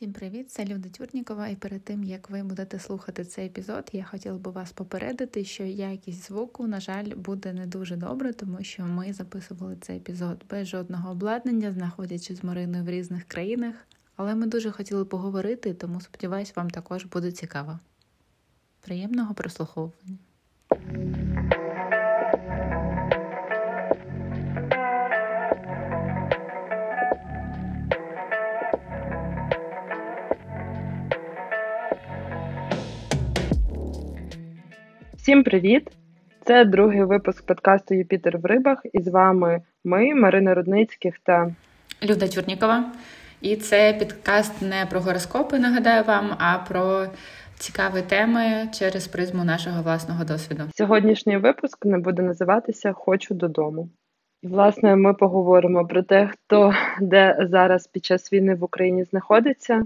Всім привіт, це Люда Тюрнікова. І перед тим як ви будете слухати цей епізод, я хотіла би вас попередити, що якість звуку, на жаль, буде не дуже добре, тому що ми записували цей епізод без жодного обладнання, знаходячись з Мариною в різних країнах. Але ми дуже хотіли поговорити, тому сподіваюсь, вам також буде цікаво. Приємного прослуховування. Всім привіт! Це другий випуск подкасту Юпітер в рибах. І з вами ми, Марина Рудницьких та Люда Тюрнікова. І це підкаст не про гороскопи, нагадаю вам, а про цікаві теми через призму нашого власного досвіду. Сьогоднішній випуск не буде називатися Хочу додому. І, власне, ми поговоримо про те, хто де зараз під час війни в Україні знаходиться,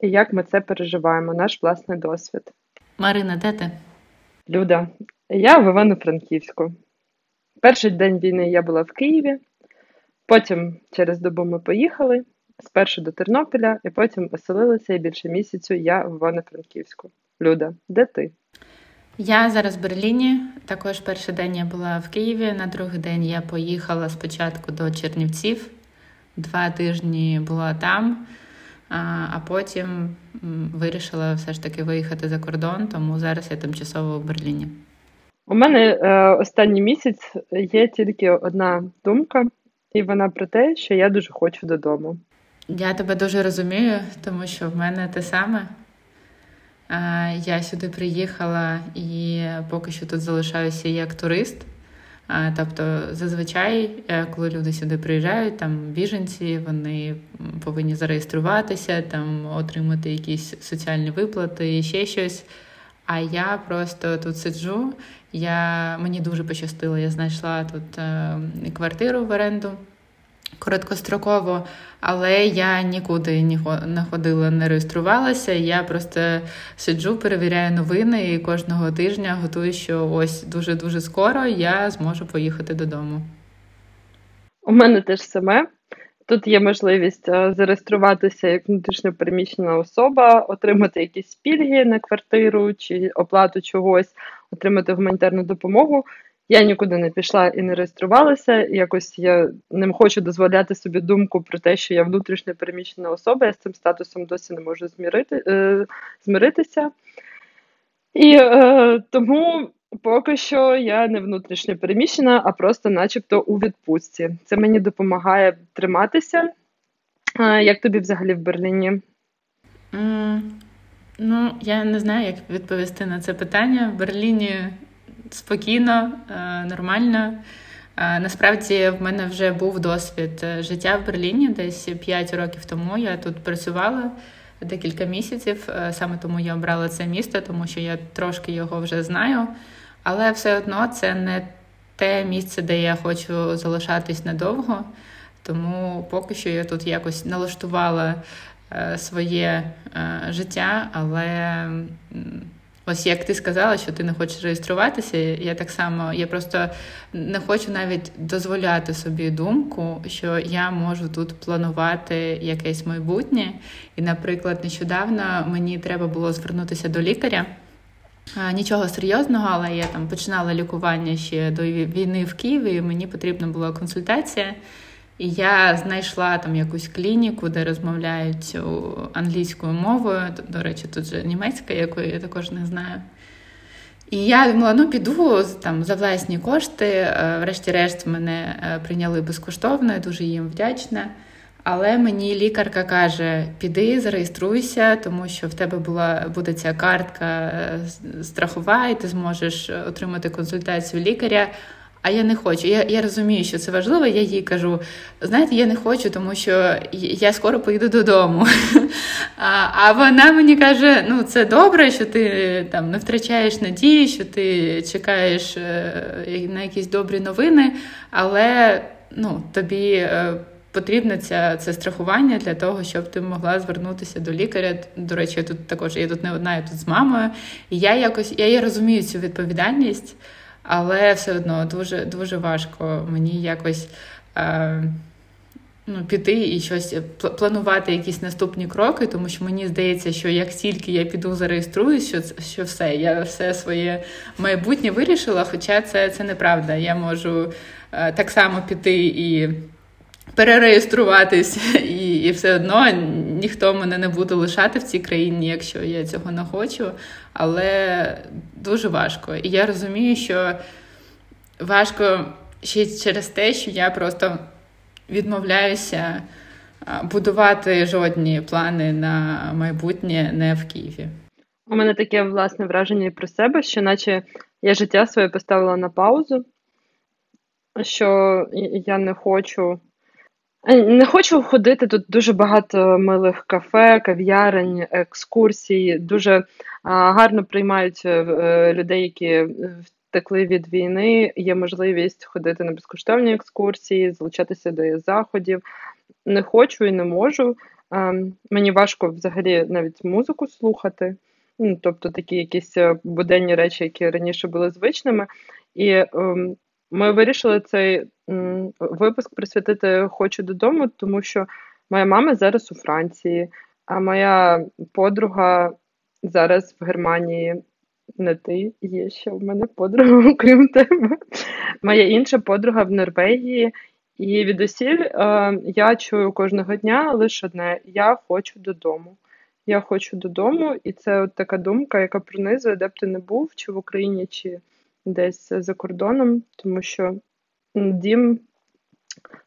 і як ми це переживаємо, наш власний досвід. Марина, де ти? Люда, я в Івано-Франківську. Перший день війни я була в Києві, потім через добу ми поїхали спершу до Тернополя, і потім оселилися і більше місяцю я в Івано-Франківську. Люда, де ти? Я зараз в Берліні. Також перший день я була в Києві. На другий день я поїхала спочатку до Чернівців. Два тижні була там, а потім вирішила все ж таки виїхати за кордон, тому зараз я тимчасово в Берліні. У мене е, останній місяць є тільки одна думка, і вона про те, що я дуже хочу додому. Я тебе дуже розумію, тому що в мене те саме. Я сюди приїхала і поки що тут залишаюся як турист. Тобто, зазвичай, е, коли люди сюди приїжджають, там біженці, вони повинні зареєструватися, там отримати якісь соціальні виплати і ще щось. А я просто тут сиджу. Я, Мені дуже пощастило, я знайшла тут е, квартиру в оренду короткостроково, але я нікуди не ходила, не реєструвалася. Я просто сиджу, перевіряю новини і кожного тижня готую, що ось дуже дуже скоро я зможу поїхати додому. У мене теж саме. Тут є можливість е, зареєструватися як внутрішньопереміщена особа, отримати якісь пільги на квартиру чи оплату чогось, отримати гуманітарну допомогу. Я нікуди не пішла і не реєструвалася. Якось я не хочу дозволяти собі думку про те, що я внутрішньо переміщена особа. Я з цим статусом досі не можу змірити, е, змиритися. І е, тому поки що я не внутрішньо переміщена, а просто, начебто, у відпустці. Це мені допомагає триматися. Е, як тобі взагалі в Берліні? Mm, ну, я не знаю, як відповісти на це питання. В Берліні спокійно, е, нормально. Е, насправді в мене вже був досвід е, життя в Берліні десь 5 років тому. Я тут працювала декілька місяців. Саме тому я обрала це місто, тому що я трошки його вже знаю. Але все одно це не те місце, де я хочу залишатись надовго. Тому поки що я тут якось налаштувала своє життя, але Ось як ти сказала, що ти не хочеш реєструватися, я так само, я просто не хочу навіть дозволяти собі думку, що я можу тут планувати якесь майбутнє. І, наприклад, нещодавно мені треба було звернутися до лікаря. Нічого серйозного, але я там починала лікування ще до війни в Києві. і Мені потрібна була консультація. І я знайшла там якусь клініку, де розмовляють англійською мовою. До речі, тут же німецька, якої я також не знаю. І я думала, ну піду там за власні кошти. Е, врешті-решт мене е, прийняли безкоштовно, я дуже їм вдячна. Але мені лікарка каже: піди, зареєструйся, тому що в тебе була буде ця картка е, страхова, і ти зможеш отримати консультацію лікаря. А я не хочу. Я я розумію, що це важливо. Я їй кажу: знаєте, я не хочу, тому що я скоро поїду додому. А а вона мені каже: ну це добре, що ти там не втрачаєш надії, що ти чекаєш е, на якісь добрі новини, але ну, тобі. Е, потрібне це це страхування для того, щоб ти могла звернутися до лікаря. До речі, я тут також я тут не одна, я тут з мамою. І я якось я, я розумію цю відповідальність. Але все одно дуже дуже важко мені якось е, ну, піти і щось планувати якісь наступні кроки, тому що мені здається, що як тільки я піду зареєструюсь, що що все, я все своє майбутнє вирішила. Хоча це це неправда. Я можу е, так само піти і. Перереєструватись, і і все одно ніхто мене не буде лишати в цій країні, якщо я цього не хочу. Але дуже важко. І я розумію, що важко ще через те, що я просто відмовляюся будувати жодні плани на майбутнє не в Києві. У мене таке власне враження про себе, що наче я життя своє поставила на паузу, що я не хочу. Е, не хочу ходити тут дуже багато милих кафе, кав'ярень, екскурсій. Дуже гарно приймають е, людей, які втекли від війни, є можливість ходити на безкоштовні екскурсії, залучатися до заходів. Не хочу і не можу. Мені важко взагалі навіть музику слухати, ну, тобто такі якісь е, буденні речі, які раніше були звичними. І ем, ми вирішили цей випуск присвятити Хочу додому, тому що моя мама зараз у Франції, а моя подруга зараз в Германії не ти, є ще в мене подруга, окрім тебе. Моя інша подруга в Норвегії. І відусіль е, я чую кожного дня лише одне: я хочу додому. Я хочу додому, і це от така думка, яка пронизує, де б ти не був, чи в Україні, чи десь за кордоном, тому що дім.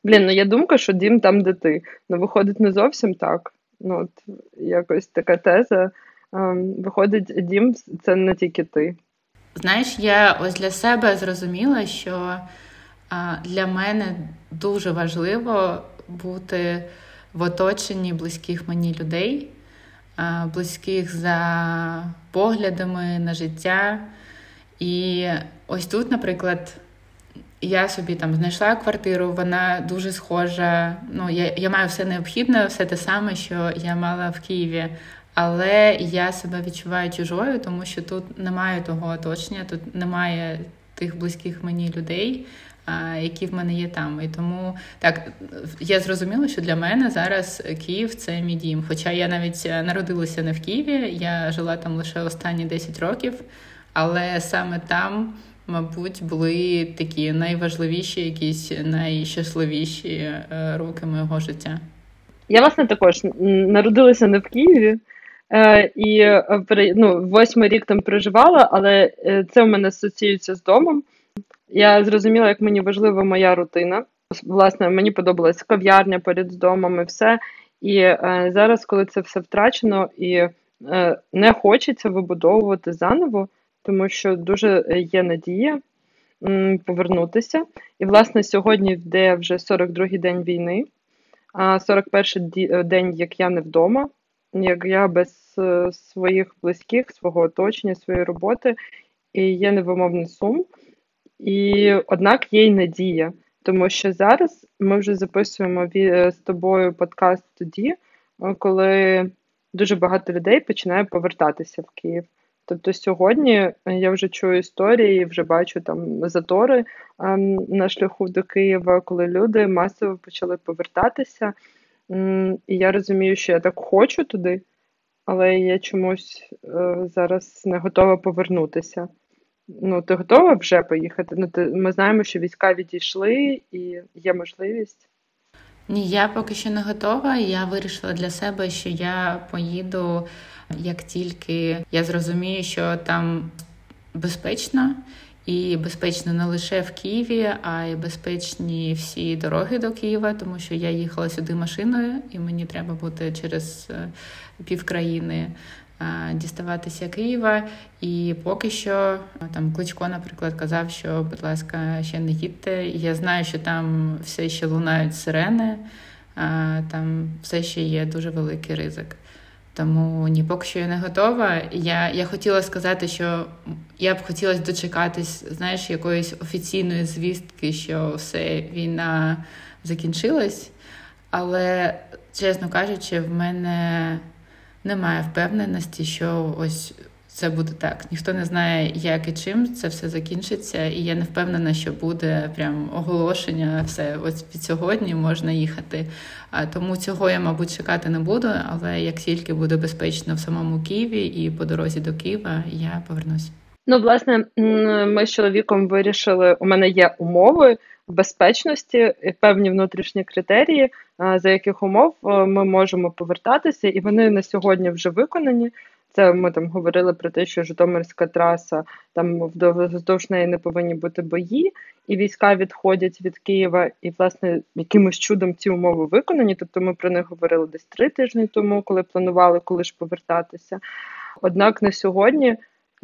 Блін, ну є думка, що дім там, де ти. Ну, виходить, не зовсім так. Ну, от якось така теза. Ем, виходить, дім це не тільки ти. Знаєш, я ось для себе зрозуміла, що для мене дуже важливо бути в оточенні близьких мені людей, близьких за поглядами на життя. І ось тут, наприклад, я собі там знайшла квартиру, вона дуже схожа. Ну, я я маю все необхідне, все те саме, що я мала в Києві. Але я себе відчуваю чужою, тому що тут немає того оточення, тут немає тих близьких мені людей, які в мене є там. І тому так я зрозуміла, що для мене зараз Київ це мій дім. Хоча я навіть народилася не в Києві, я жила там лише останні 10 років, але саме там. Мабуть, були такі найважливіші, якісь найщасливіші е, роки моєго життя. Я власне також народилася не в Києві, Е, І е, ну, восьмий рік там проживала, але е, це в мене асоціюється з домом. Я зрозуміла, як мені важлива моя рутина. Власне, мені подобалась кав'ярня поряд з домом і все. І е, зараз, коли це все втрачено і е, не хочеться вибудовувати заново, тому що дуже є надія повернутися. І, власне, сьогодні йде вже 42-й день війни, а 41-й день, як я не вдома як я без е, своїх близьких, свого оточення, своєї роботи, і є невимовний сум. І однак є й надія, тому що зараз ми вже записуємо е, з тобою подкаст тоді, е, коли дуже багато людей починає повертатися в Київ. Тобто сьогодні я вже чую історії, вже бачу там затори ем, на шляху до Києва, коли люди масово почали повертатися. І я розумію, що я так хочу туди, але я чомусь е, зараз не готова повернутися. Ну, ти готова вже поїхати? Ну, ти, Ми знаємо, що війська відійшли і є можливість. Ні, я поки що не готова. Я вирішила для себе, що я поїду, як тільки я зрозумію, що там безпечно, і безпечно не лише в Києві, а й безпечні всі дороги до Києва, тому що я їхала сюди машиною, і мені треба бути через е, півкраїни діставатися Києва. І поки що там Кличко, наприклад, казав, що, будь ласка, ще не їдьте. Я знаю, що там все ще лунають сирени, там все ще є дуже великий ризик. Тому ні, поки що я не готова. Я я хотіла сказати, що я б хотіла дочекатись, знаєш, якоїсь офіційної звістки, що все війна закінчилась. Але, чесно кажучи, в мене немає впевненості, що ось це буде так. Ніхто не знає, як і чим це все закінчиться, і я не впевнена, що буде прям оголошення. Все ось від сьогодні можна їхати. А тому цього я, мабуть, чекати не буду. Але як тільки буде безпечно в самому Києві і по дорозі до Києва, я повернусь. Ну, власне, ми з чоловіком вирішили. У мене є умови безпечності, певні внутрішні критерії, за яких умов ми можемо повертатися, і вони на сьогодні вже виконані. Це ми там говорили про те, що Житомирська траса там вздовж неї не повинні бути бої, і війська відходять від Києва, і власне якимось чудом ці умови виконані. Тобто ми про них говорили десь три тижні тому, коли планували, коли ж повертатися. Однак на сьогодні,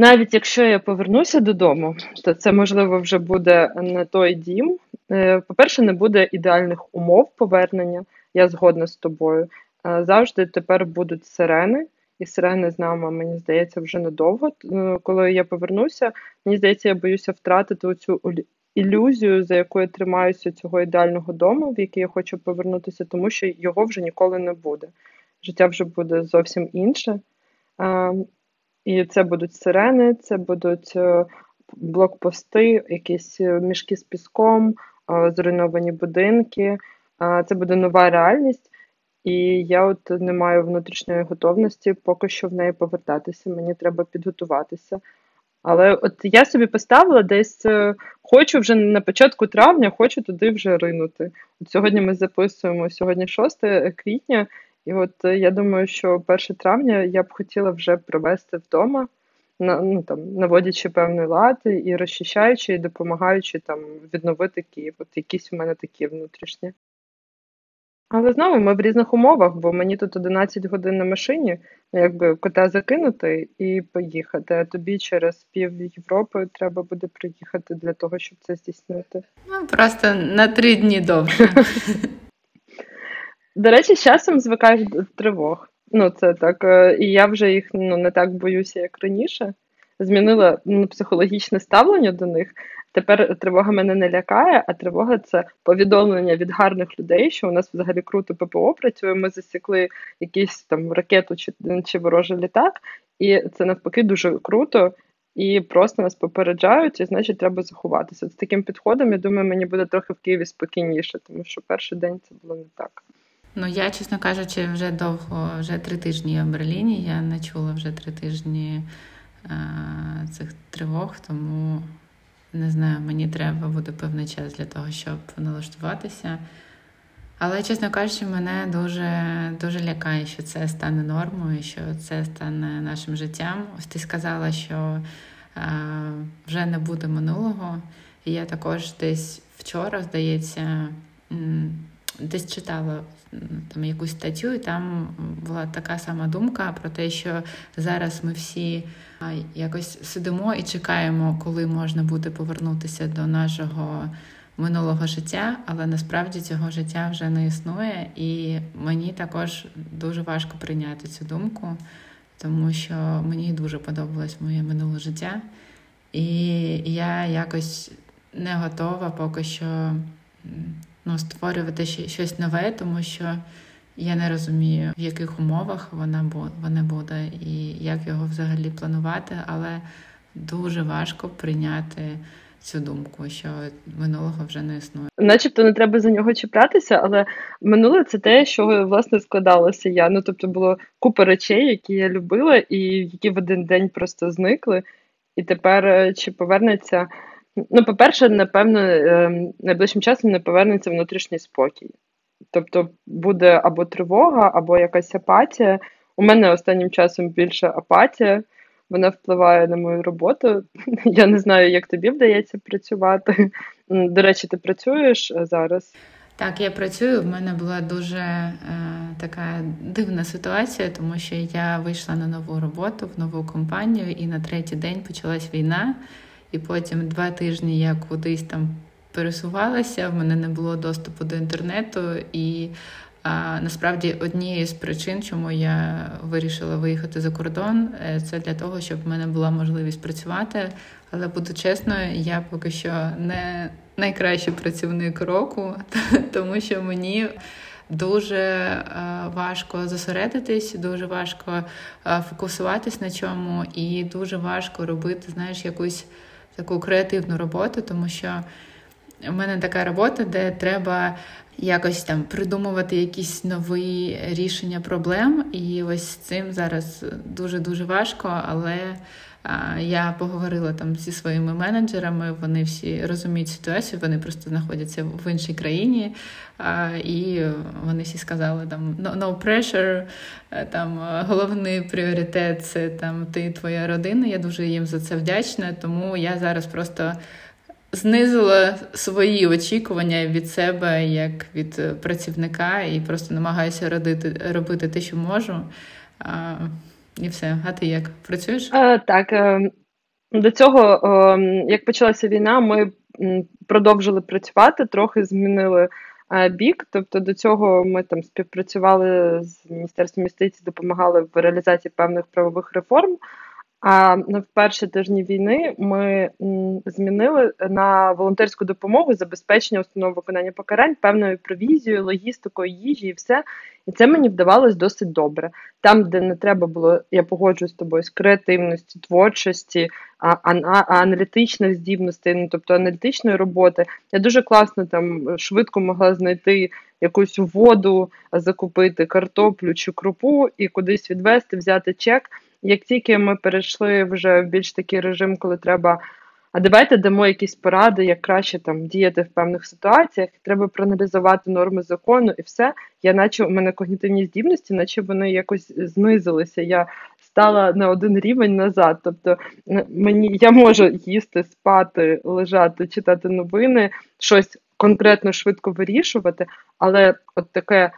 навіть якщо я повернуся додому, то це можливо вже буде не той дім. Е, по-перше, не буде ідеальних умов повернення. Я згодна з тобою. Е, завжди тепер будуть сирени і сирени з нами, мені здається, вже надовго. Ну, коли я повернуся, мені здається, я боюся втратити цю ілюзію, за яку я тримаюся цього ідеального дому, в який я хочу повернутися, тому що його вже ніколи не буде. Життя вже буде зовсім інше. І це будуть сирени, це будуть е, блокпости, якісь е, мішки з піском, зруйновані будинки. Це буде нова реальність. І я от не маю внутрішньої готовності поки що в неї повертатися. Мені треба підготуватися. Але от я собі поставила десь е, хочу вже на початку травня, хочу туди вже ринути. От Сьогодні ми записуємо сьогодні 6 квітня, і от е, я думаю, що 1 травня я б хотіла вже провести вдома, на, ну, там, наводячи певний лад і розчищаючи, і допомагаючи там відновити Київ. От якісь у мене такі внутрішні. Але знову ми в різних умовах, бо мені тут 11 годин на машині, якби кота закинути і поїхати. А тобі через пів Європи треба буде приїхати для того, щоб це здійснити. Ну просто на три дні довше. До речі, з часом звикаєш до тривог. Ну, це так. Е, і я вже їх ну, не так боюся, як раніше. Змінила ну, психологічне ставлення до них. Тепер тривога мене не лякає, а тривога це повідомлення від гарних людей, що у нас взагалі круто ППО працює. Ми засікли якийсь там ракету чи чи ворожий літак, і це навпаки дуже круто. І просто нас попереджають, і значить треба заховатися. З таким підходом, я думаю, мені буде трохи в Києві спокійніше, тому що перший день це було не так. Ну я, чесно кажучи, вже довго, вже три тижні в Берліні. Я не чула вже три тижні е, цих тривог, тому не знаю, мені треба буде певний час для того, щоб налаштуватися. Але, чесно кажучи, мене дуже дуже лякає, що це стане нормою, що це стане нашим життям. Ось ти сказала, що е, вже не буде минулого. І я також десь вчора, здається, десь читала там якусь статтю, і там була така сама думка про те, що зараз ми всі якось сидимо і чекаємо, коли можна буде повернутися до нашого минулого життя, але насправді цього життя вже не існує, і мені також дуже важко прийняти цю думку, тому що мені дуже подобалось моє минуле життя, і я якось не готова поки що ну, створювати щось нове, тому що я не розумію, в яких умовах вона вона буде і як його взагалі планувати, але дуже важко прийняти цю думку, що минулого вже не існує. Начебто не треба за нього чіплятися, але минуле це те, що власне складалося я. Ну тобто було купа речей, які я любила, і які в один день просто зникли. І тепер е, чи повернеться. Ну, по-перше, напевно, ем, найближчим часом не повернеться внутрішній спокій. Тобто буде або тривога, або якась апатія. У мене останнім часом більше апатія, вона впливає на мою роботу. Я не знаю, як тобі вдається працювати. До речі, ти працюєш е, зараз? Так, я працюю. В мене була дуже е, така дивна ситуація, тому що я вийшла на нову роботу в нову компанію, і на третій день почалась війна. І потім два тижні я кудись там пересувалася, в мене не було доступу до інтернету, і а, насправді однією з причин, чому я вирішила виїхати за кордон, е, це для того, щоб в мене була можливість працювати. Але буду чесною, я поки що не найкращий працівник року, тому що мені дуже важко зосередитись, дуже важко фокусуватись на чому, і дуже важко робити, знаєш, якусь таку креативну роботу, тому що в мене така робота, де треба якось там придумувати якісь нові рішення проблем. І ось цим зараз дуже-дуже важко, але я поговорила там зі своїми менеджерами, вони всі розуміють ситуацію, вони просто знаходяться в іншій країні, і вони всі сказали там no pressure, там головний пріоритет це там ти твоя родина. Я дуже їм за це вдячна, тому я зараз просто знизила свої очікування від себе як від е, працівника, і просто намагаюся робити, робити те, що можу. І все. А ти як працюєш? А, Так. Е, до цього, як почалася війна, ми продовжили працювати, трохи змінили е, бік. Тобто до цього ми там співпрацювали з Міністерством юстиції, допомагали в реалізації певних правових реформ. А в перші тижні війни ми змінили на волонтерську допомогу забезпечення установ виконання покарань певною провізією, логістикою, їжі і все. І це мені вдавалось досить добре. Там, де не треба було, я погоджуюсь з тобою з креативності, творчості, а, а, аналітичних здібностей, ну тобто аналітичної роботи. Я дуже класно там швидко могла знайти якусь воду, закупити картоплю чи крупу і кудись відвести, взяти чек. Як тільки ми перейшли вже в більш такий режим, коли треба, а давайте дамо якісь поради, як краще там діяти в певних ситуаціях, треба проаналізувати норми закону і все. Я наче у мене когнітивні здібності, наче вони якось знизилися. Я стала на один рівень назад. Тобто мені я можу їсти, спати, лежати, читати новини, щось конкретно швидко вирішувати, але от таке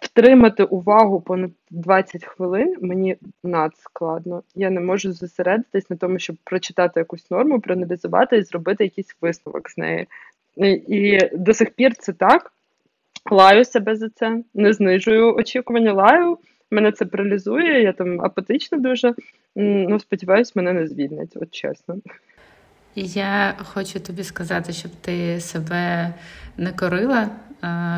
втримати увагу понад 20 хвилин мені надскладно. Я не можу зосередитись на тому, щоб прочитати якусь норму, проаналізувати і зробити якийсь висновок з неї. І, до сих пір це так. Лаю себе за це, не знижую очікування, лаю. Мене це паралізує, я там апатична дуже. Ну, сподіваюсь, мене не звільнять, от чесно. Я хочу тобі сказати, щоб ти себе не корила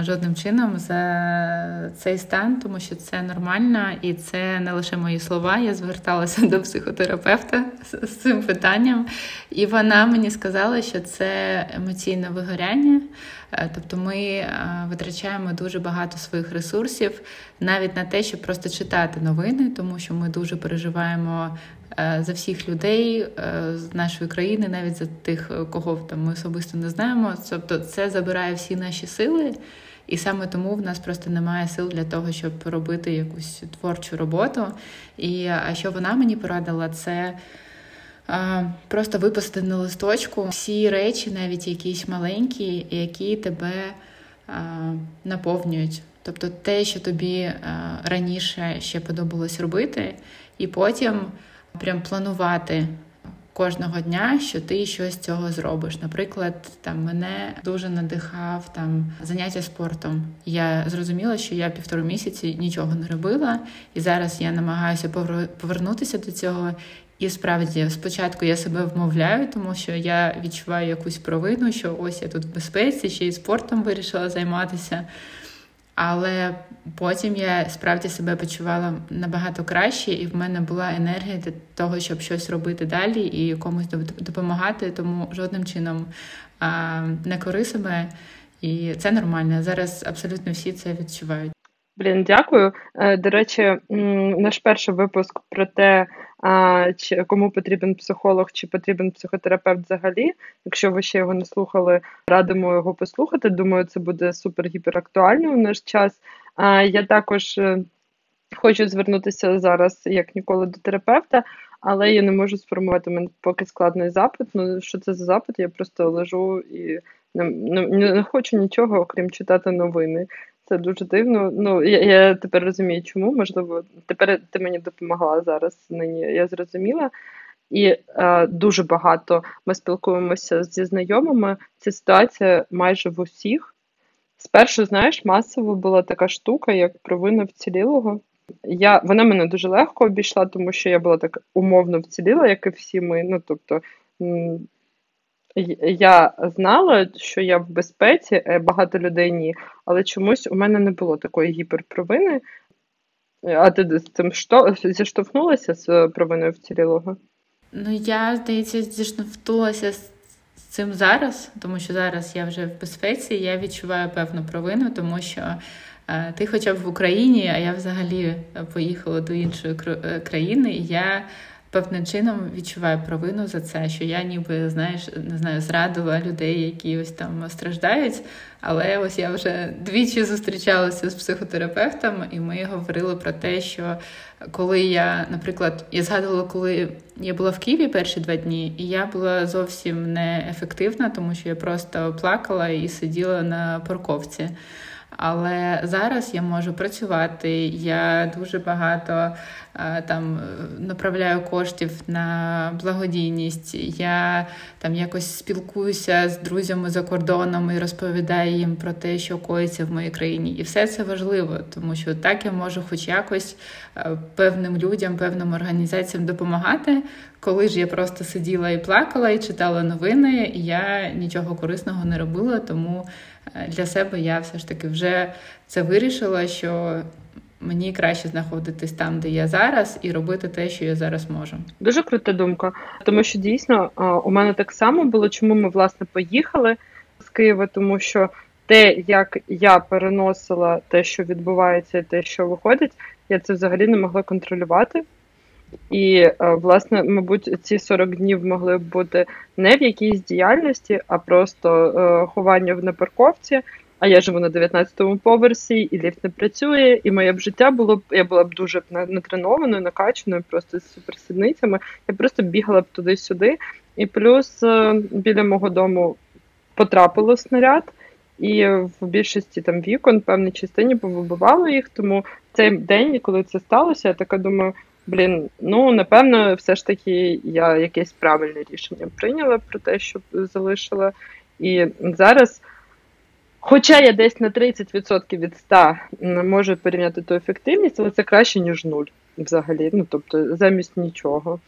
жодним чином за цей стан, тому що це нормально і це не лише мої слова. Я зверталася до психотерапевта з цим питанням, і вона мені сказала, що це емоційне вигоряння. Е, тобто ми витрачаємо дуже багато своїх ресурсів навіть на те, щоб просто читати новини, тому що ми дуже переживаємо Е, за всіх людей е, з нашої країни, навіть за тих, кого там ми особисто не знаємо. Тобто, це забирає всі наші сили, і саме тому в нас просто немає сил для того, щоб робити якусь творчу роботу. І а що вона мені порадила, це. Просто випустити на листочку всі речі, навіть якісь маленькі, які тебе наповнюють. Тобто те, що тобі раніше ще подобалось робити, і потім прям планувати. Кожного дня, що ти щось цього зробиш. Наприклад, там мене дуже надихав там заняття спортом. Я зрозуміла, що я півтора місяці нічого не робила, і зараз я намагаюся повернутися до цього. І справді, спочатку я себе вмовляю, тому що я відчуваю якусь провину, що ось я тут в безпеці, ще й спортом вирішила займатися. Але потім я справді себе почувала набагато краще, і в мене була енергія для того, щоб щось робити далі і комусь допомагати. Тому жодним чином а, не кори і це нормально. Зараз абсолютно всі це відчувають. Блін, дякую. Е, до речі, наш перший випуск про те, чи кому потрібен психолог, чи потрібен психотерапевт взагалі. Якщо ви ще його не слухали, радимо його послухати. Думаю, це буде супер гіперактуально у наш час. А, Я також е, хочу звернутися зараз як ніколи до терапевта, але я не можу сформувати мене поки складний запит. Ну що це за запит? Я просто лежу і не, не, не хочу нічого, окрім читати новини. Це дуже дивно. Ну я я тепер розумію, чому можливо тепер ти мені допомогла зараз. Нині я зрозуміла. І е, дуже багато ми спілкуємося зі знайомими. Ця ситуація майже в усіх. Спершу, знаєш, масово була така штука, як провина вцілілого. Я, Вона мене дуже легко обійшла, тому що я була так умовно вціліла, як і всі ми. Ну тобто я знала, що я в безпеці, е, багато людей ні, але чомусь у мене не було такої гіперпровини. А ти з цим що зіштовхнулася з провиною вцілілого? Ну, я, здається, зіштовхнулася з цим зараз, тому що зараз я вже в безпеці, я відчуваю певну провину, тому що е, ти, хоча б в Україні, а я взагалі поїхала до іншої е, країни, я певним чином відчуваю провину за це, що я ніби знаєш, не знаю, зрадила людей, які ось там страждають. Але ось я вже двічі зустрічалася з психотерапевтом, і ми говорили про те, що коли я, наприклад, я згадувала, коли я була в Києві перші два дні, і я була зовсім не ефективна, тому що я просто плакала і сиділа на парковці. Але зараз я можу працювати. Я дуже багато е, там направляю коштів на благодійність. Я там якось спілкуюся з друзями за кордоном і розповідаю їм про те, що коїться в моїй країні. І все це важливо, тому що так я можу, хоч якось е, певним людям, певним організаціям допомагати. Коли ж я просто сиділа і плакала, і читала новини, і я нічого корисного не робила, тому для себе я все ж таки вже це вирішила, що мені краще знаходитись там, де я зараз, і робити те, що я зараз можу. Дуже крута думка, тому що дійсно у мене так само було, чому ми власне поїхали з Києва, тому що те, як я переносила те, що відбувається, і те, що виходить, я це взагалі не могла контролювати. І, е, власне, мабуть, ці 40 днів могли б бути не в якійсь діяльності, а просто е, ховання на парковці. А я живу на 19-му поверсі, і ліфт не працює, і моє б життя було б, я була б дуже натренованою, накачаною, просто з суперсідницями. Я просто бігала б туди-сюди. І плюс е, біля мого дому потрапило снаряд, і в більшості там вікон, певній частині повибивало їх. Тому цей день, коли це сталося, я така думаю. Блін, ну напевно, все ж таки я якесь правильне рішення прийняла про те, щоб залишила. І зараз, хоча я десь на 30% від 100 можу порівняти ту ефективність, але це краще, ніж нуль взагалі. Ну, тобто, замість нічого.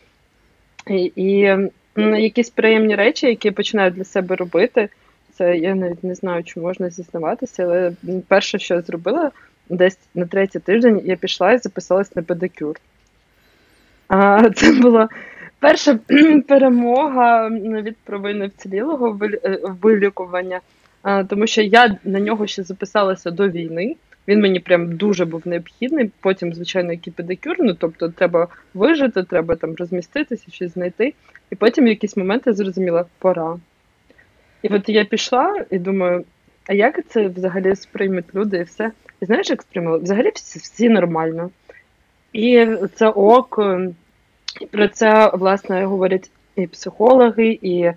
І, і якісь приємні речі, які я починаю для себе робити, це я навіть не знаю, чи можна зізнаватися, але перше, що я зробила, десь на третій тиждень я пішла і записалась на педикюр. Це була перша перемога від провини вцілілого е, вилікування, тому що я на нього ще записалася до війни. Він мені прям дуже був необхідний. Потім, звичайно, який педикюр, ну тобто треба вижити, треба там розміститися, щось знайти. І потім в якісь моменти зрозуміла, пора. І от я пішла і думаю, а як це взагалі сприймуть люди і все? І знаєш, як сприймали? Взагалі всі, всі нормально. І це ок, про це власне говорять і психологи, і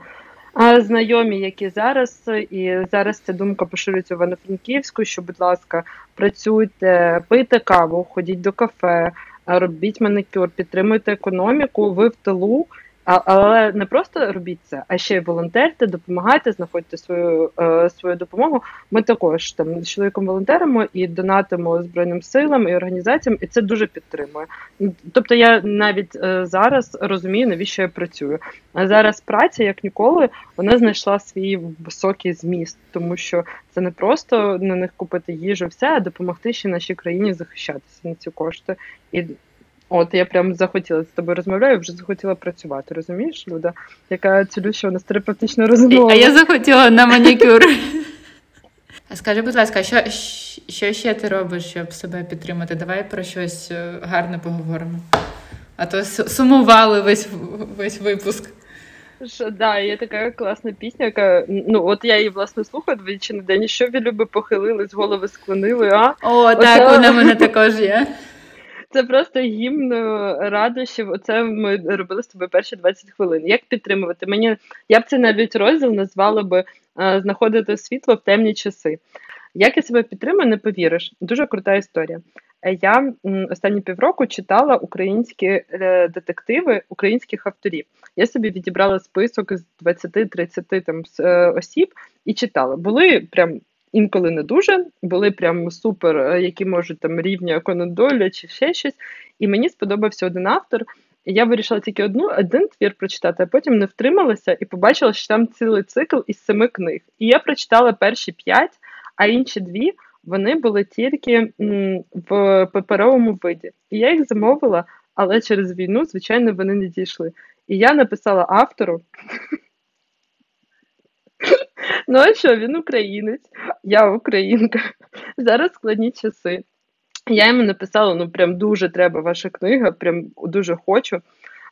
знайомі, які зараз, і зараз ця думка поширюється в Івано-Франківську, що, будь ласка, працюйте, пийте каву, ходіть до кафе, робіть маникюр, підтримуйте економіку, ви в тилу. Але не просто робіть це, а ще й волонтерте, допомагайте, знаходьте свою е, свою допомогу. Ми також там з чоловіком волонтеримо і донатимо збройним силам і організаціям, і це дуже підтримує. Тобто, я навіть е, зараз розумію, навіщо я працюю. А зараз праця, як ніколи, вона знайшла свій високий зміст, тому що це не просто на них купити їжу, все а допомогти ще нашій країні захищатися на ці кошти і. От я прям захотіла з тобою розмовляю, вже захотіла працювати. Розумієш, Люда? Яка цілюща у нас терапевтична розмова. А я захотіла на манікюр. Скажи, будь ласка, що що ще ти робиш, щоб себе підтримати? Давай про щось е, гарне поговоримо. А то сумували весь весь випуск. Що, да, є така класна пісня, яка ну от я її власне слухаю двічі на день. Що ви люби похилились, голови склонили, а? О, Оце... так, вона в мене також є. Це просто гімн е, радощів. Оце ми робили з тобою перші 20 хвилин. Як підтримувати? Мені я б це навіть розділ назвала би е, знаходити світло в темні часи. Як я себе підтримую, не повіриш. Дуже крута історія. Е, я останні півроку читала українські детективи українських авторів. Я собі відібрала список з 20-30 там осіб і читала. Були прям інколи не дуже, були прям супер, е, які можуть там рівня Конан Дойля чи ще щось. І мені сподобався один автор. Я вирішила тільки одну один твір прочитати, а потім не втрималася і побачила, що там цілий цикл із семи книг. І я прочитала перші п'ять, а інші дві вони були тільки в паперовому виді. І я їх замовила, але через війну, звичайно, вони не дійшли. І я написала автору. Ну, а що, він українець, я українка. Зараз складні часи. Я йому написала: ну, прям дуже треба ваша книга, прям дуже хочу.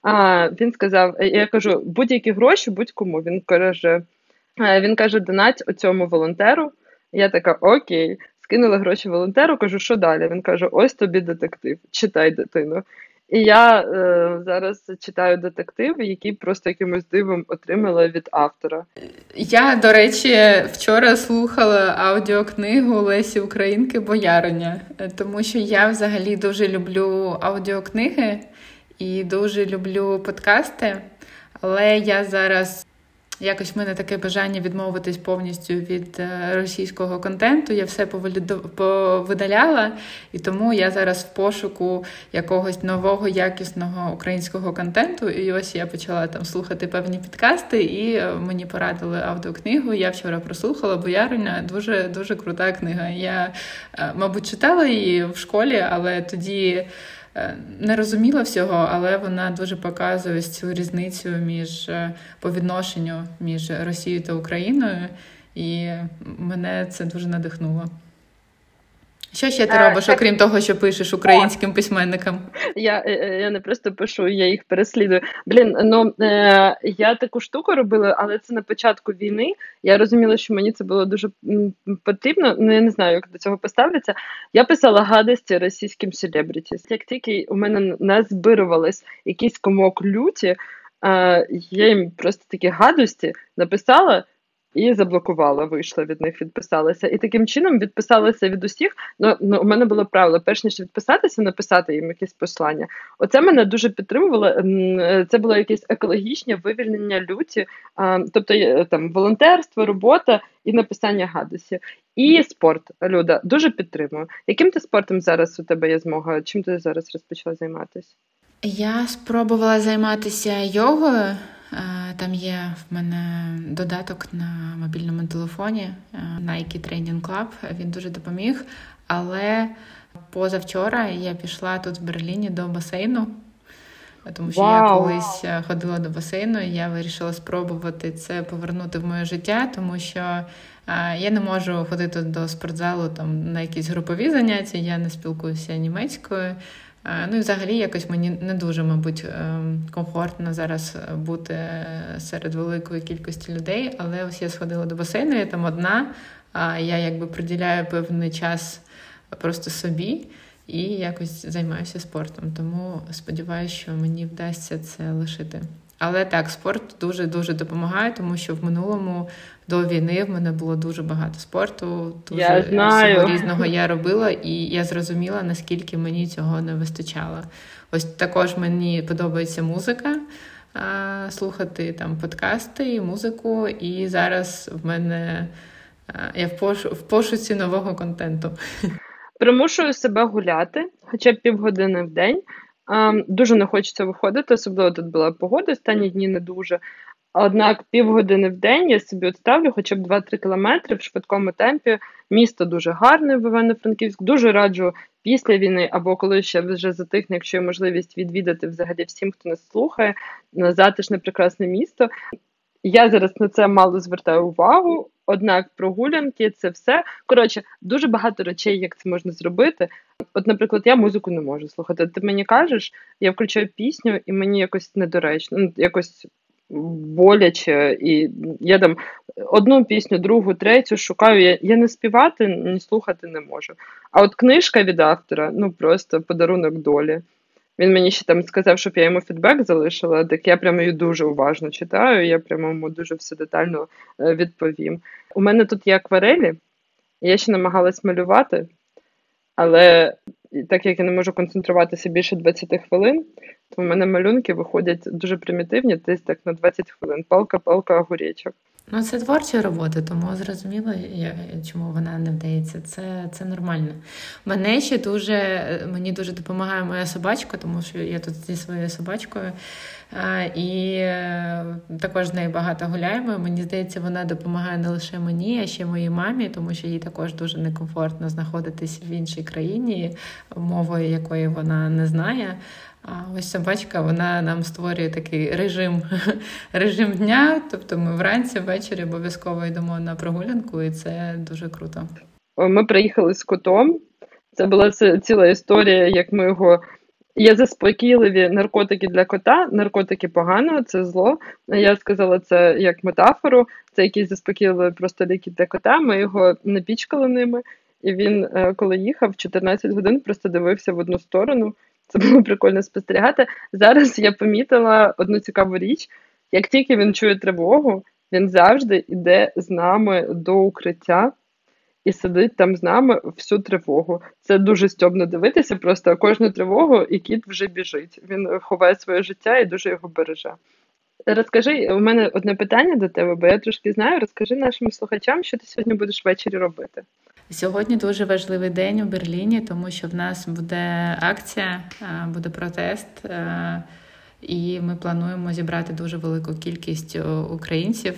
А він сказав: я кажу, будь-які гроші, будь-кому. Він каже, він каже, донать оцьому волонтеру. Я така, окей, скинула гроші волонтеру, кажу, що далі? Він каже: Ось тобі детектив, читай дитину. І я е, зараз читаю детектив, який просто якимось дивом отримала від автора. Я, до речі, вчора слухала аудіокнигу Лесі Українки Бояриня, тому що я взагалі дуже люблю аудіокниги і дуже люблю подкасти, але я зараз Якось в мене таке бажання відмовитись повністю від е, російського контенту. Я все повидаляла, і тому я зараз в пошуку якогось нового якісного українського контенту. І ось я почала там слухати певні підкасти, і е, мені порадили аудіокнигу. Я вчора прослухала Бояриня. Дуже дуже крута книга. Я, е, мабуть, читала її в школі, але тоді. Е, не розуміла всього, але вона дуже показує цю різницю між е, по відношенню між Росією та Україною, і мене це дуже надихнуло. Що ще ти а, е, робиш, так... окрім того, що пишеш українським письменникам? Я я не просто пишу, я їх переслідую. Блін, ну е, я таку штуку робила, але це на початку війни. Я розуміла, що мені це було дуже потрібно. Ну я не знаю, як до цього поставляться. Я писала гадості російським селебрітіс. Як тільки у мене назбирувались якийсь комок люті, е, я їм просто такі гадості написала і заблокувала, вийшла від них, відписалася. І таким чином відписалася від усіх. Ну, ну у мене було правило, перш ніж відписатися, написати їм якесь послання. Оце мене дуже підтримувало. Це було якесь екологічне вивільнення люті, тобто там волонтерство, робота і написання гадості. І спорт, Люда, дуже підтримую. Яким ти спортом зараз у тебе є змога? Чим ти зараз розпочала займатися? Я спробувала займатися йогою. Е, там є в мене додаток на мобільному телефоні е, Nike Training Club, Він дуже допоміг. Але позавчора я пішла тут в Берліні до басейну, тому що wow. я колись е, ходила до басейну, і я вирішила спробувати це повернути в моє життя, тому що я не можу ходити до спортзалу там на якісь групові заняття, я не спілкуюся німецькою. Ну і взагалі якось мені не дуже, мабуть, ем, комфортно зараз е, бути серед великої кількості людей. Але ось я сходила до басейну, я там одна, а я якби приділяю певний час просто собі і якось займаюся спортом. Тому сподіваюся, що мені вдасться це лишити. Але так, спорт дуже дуже допомагає, тому що в минулому до війни в мене було дуже багато спорту, дуже я знаю. всього різного я робила, і я зрозуміла, наскільки мені цього не вистачало. Ось також мені подобається музика, слухати там подкасти, музику, і зараз в мене я в пошу в пошуці нового контенту. Примушую себе гуляти, хоча б півгодини в день. Дуже не хочеться виходити, особливо тут була погода, останні дні не дуже. Однак півгодини в день я собі ставлю хоча б 2-3 кілометри в швидкому темпі. Місто дуже гарне в Івано-Франківськ. Дуже раджу після війни або коли ще вже затихне, якщо є можливість відвідати взагалі всім, хто нас слухає, затишне прекрасне місто. Я зараз на це мало звертаю увагу. Однак прогулянки це все. Коротше, дуже багато речей, як це можна зробити. От, наприклад, я музику не можу слухати. Ти мені кажеш, я включаю пісню, і мені якось недоречно, ну якось боляче. І я там одну пісню, другу, третю шукаю. Я я не співати, ні слухати не можу. А от книжка від автора ну просто подарунок долі. Він мені ще там сказав, щоб я йому фідбек залишила, так я прямо її дуже уважно читаю, я прямо йому дуже все детально е, відповім. У мене тут є акварелі, я ще намагалась малювати, але так як я не можу концентруватися більше 20 хвилин, То в мене малюнки виходять дуже примітивні, десь так на 20 хвилин. Палка-палка огуречок. Ну, це творча робота, тому зрозуміло, чому вона не вдається. Це це нормально. Мене ще дуже мені дуже допомагає моя собачка, тому що я тут зі своєю собачкою. І е, також з нею багато гуляємо. Мені здається, вона допомагає не лише мені, а ще моїй мамі, тому що їй також дуже некомфортно знаходитись в іншій країні, мовою якої вона не знає. Ось собачка вона нам створює такий режим режим дня. Тобто ми вранці, ввечері обов'язково йдемо на прогулянку, і це дуже круто. Ми приїхали з котом. Це була ціла історія, як ми його. Є заспокійливі наркотики для кота. Наркотики погано, це зло. Я сказала це як метафору. Це якісь заспокійливі просто ліки для кота. Ми його напічкали ними, і він, е, коли їхав, 14 годин просто дивився в одну сторону. Це було прикольно спостерігати. Зараз я помітила одну цікаву річ: як тільки він чує тривогу, він завжди йде з нами до укриття і сидить там з нами всю тривогу. Це дуже стьобно дивитися. Просто кожну тривогу і кіт вже біжить. Він ховає своє життя і дуже його береже. Розкажи, у мене одне питання до тебе, бо я трошки знаю. Розкажи нашим слухачам, що ти сьогодні будеш ввечері робити. Сьогодні дуже важливий день у Берліні, тому що в нас буде акція, буде протест, і ми плануємо зібрати дуже велику кількість українців.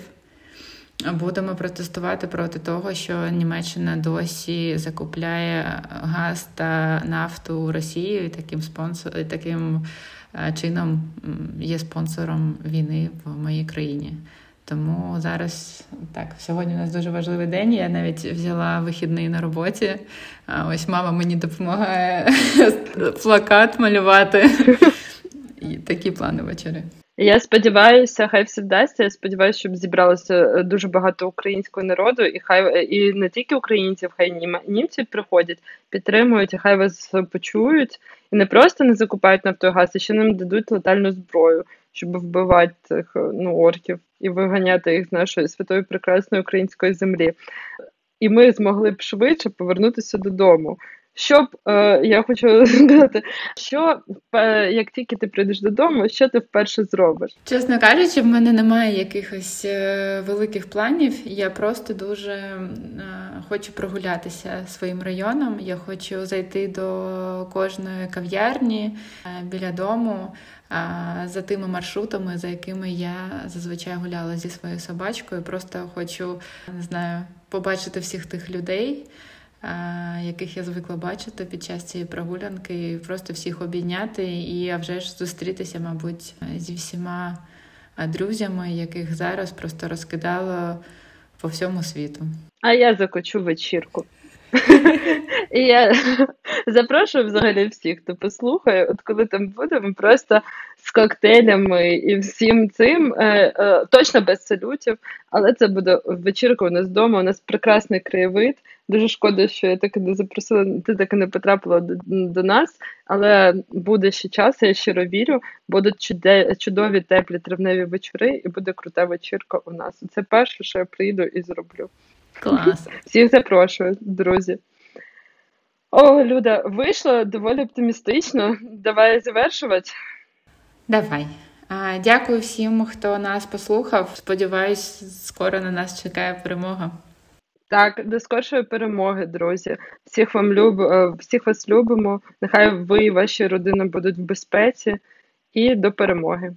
Будемо протестувати проти того, що Німеччина досі закупляє газ та нафту у Росії і таким спонсор, таким чином є спонсором війни в моїй країні. Тому зараз так, сьогодні у нас дуже важливий день. Я навіть взяла вихідний на роботі. А Ось мама мені допомагає плакат малювати. І Такі плани вечори. Я сподіваюся, хай все вдасться. Я сподіваюся, щоб зібралося е, дуже багато українського народу, і хай е, і не тільки українців, хай німці приходять, підтримують, і хай вас почують і не просто не закупають нафтогаз, а ще нам дадуть летальну зброю, щоб вбивати цих ну, орків і виганяти їх з нашої святої прекрасної української землі. І ми змогли б швидше повернутися додому. Щоб е, я хочу сказати, що е, як тільки ти прийдеш додому, що ти вперше зробиш? Чесно кажучи, в мене немає якихось е, великих планів. Я просто дуже е, хочу прогулятися своїм районом. Я хочу зайти до кожної кав'ярні е, біля дому. За тими маршрутами, за якими я зазвичай гуляла зі своєю собачкою, просто хочу не знаю побачити всіх тих людей, яких я звикла бачити під час цієї прогулянки, і просто всіх обійняти і а вже ж зустрітися, мабуть, зі всіма друзями, яких зараз просто розкидало по всьому світу. А я закочу вечірку. І я запрошую взагалі всіх, хто послухає, от коли там будемо, просто з коктейлями і всім цим, е, е, точно без салютів, але це буде вечірка у нас вдома. У нас прекрасний краєвид. Дуже шкода, що я так не запросила, ти так і не потрапила до, до нас, але буде ще час, я щиро вірю. Будуть чуде, чудові теплі травневі вечори, і буде крута вечірка у нас. Це перше, що я приїду і зроблю. Клас. Всіх запрошую, друзі. О, Люда, вийшло доволі оптимістично. Давай завершувати. Давай. Дякую всім, хто нас послухав. Сподіваюсь, скоро на нас чекає перемога. Так, до скоршої перемоги, друзі. Всіх вам люб... Е, всіх вас любимо. Нехай ви і ваші родини будуть в безпеці і до перемоги.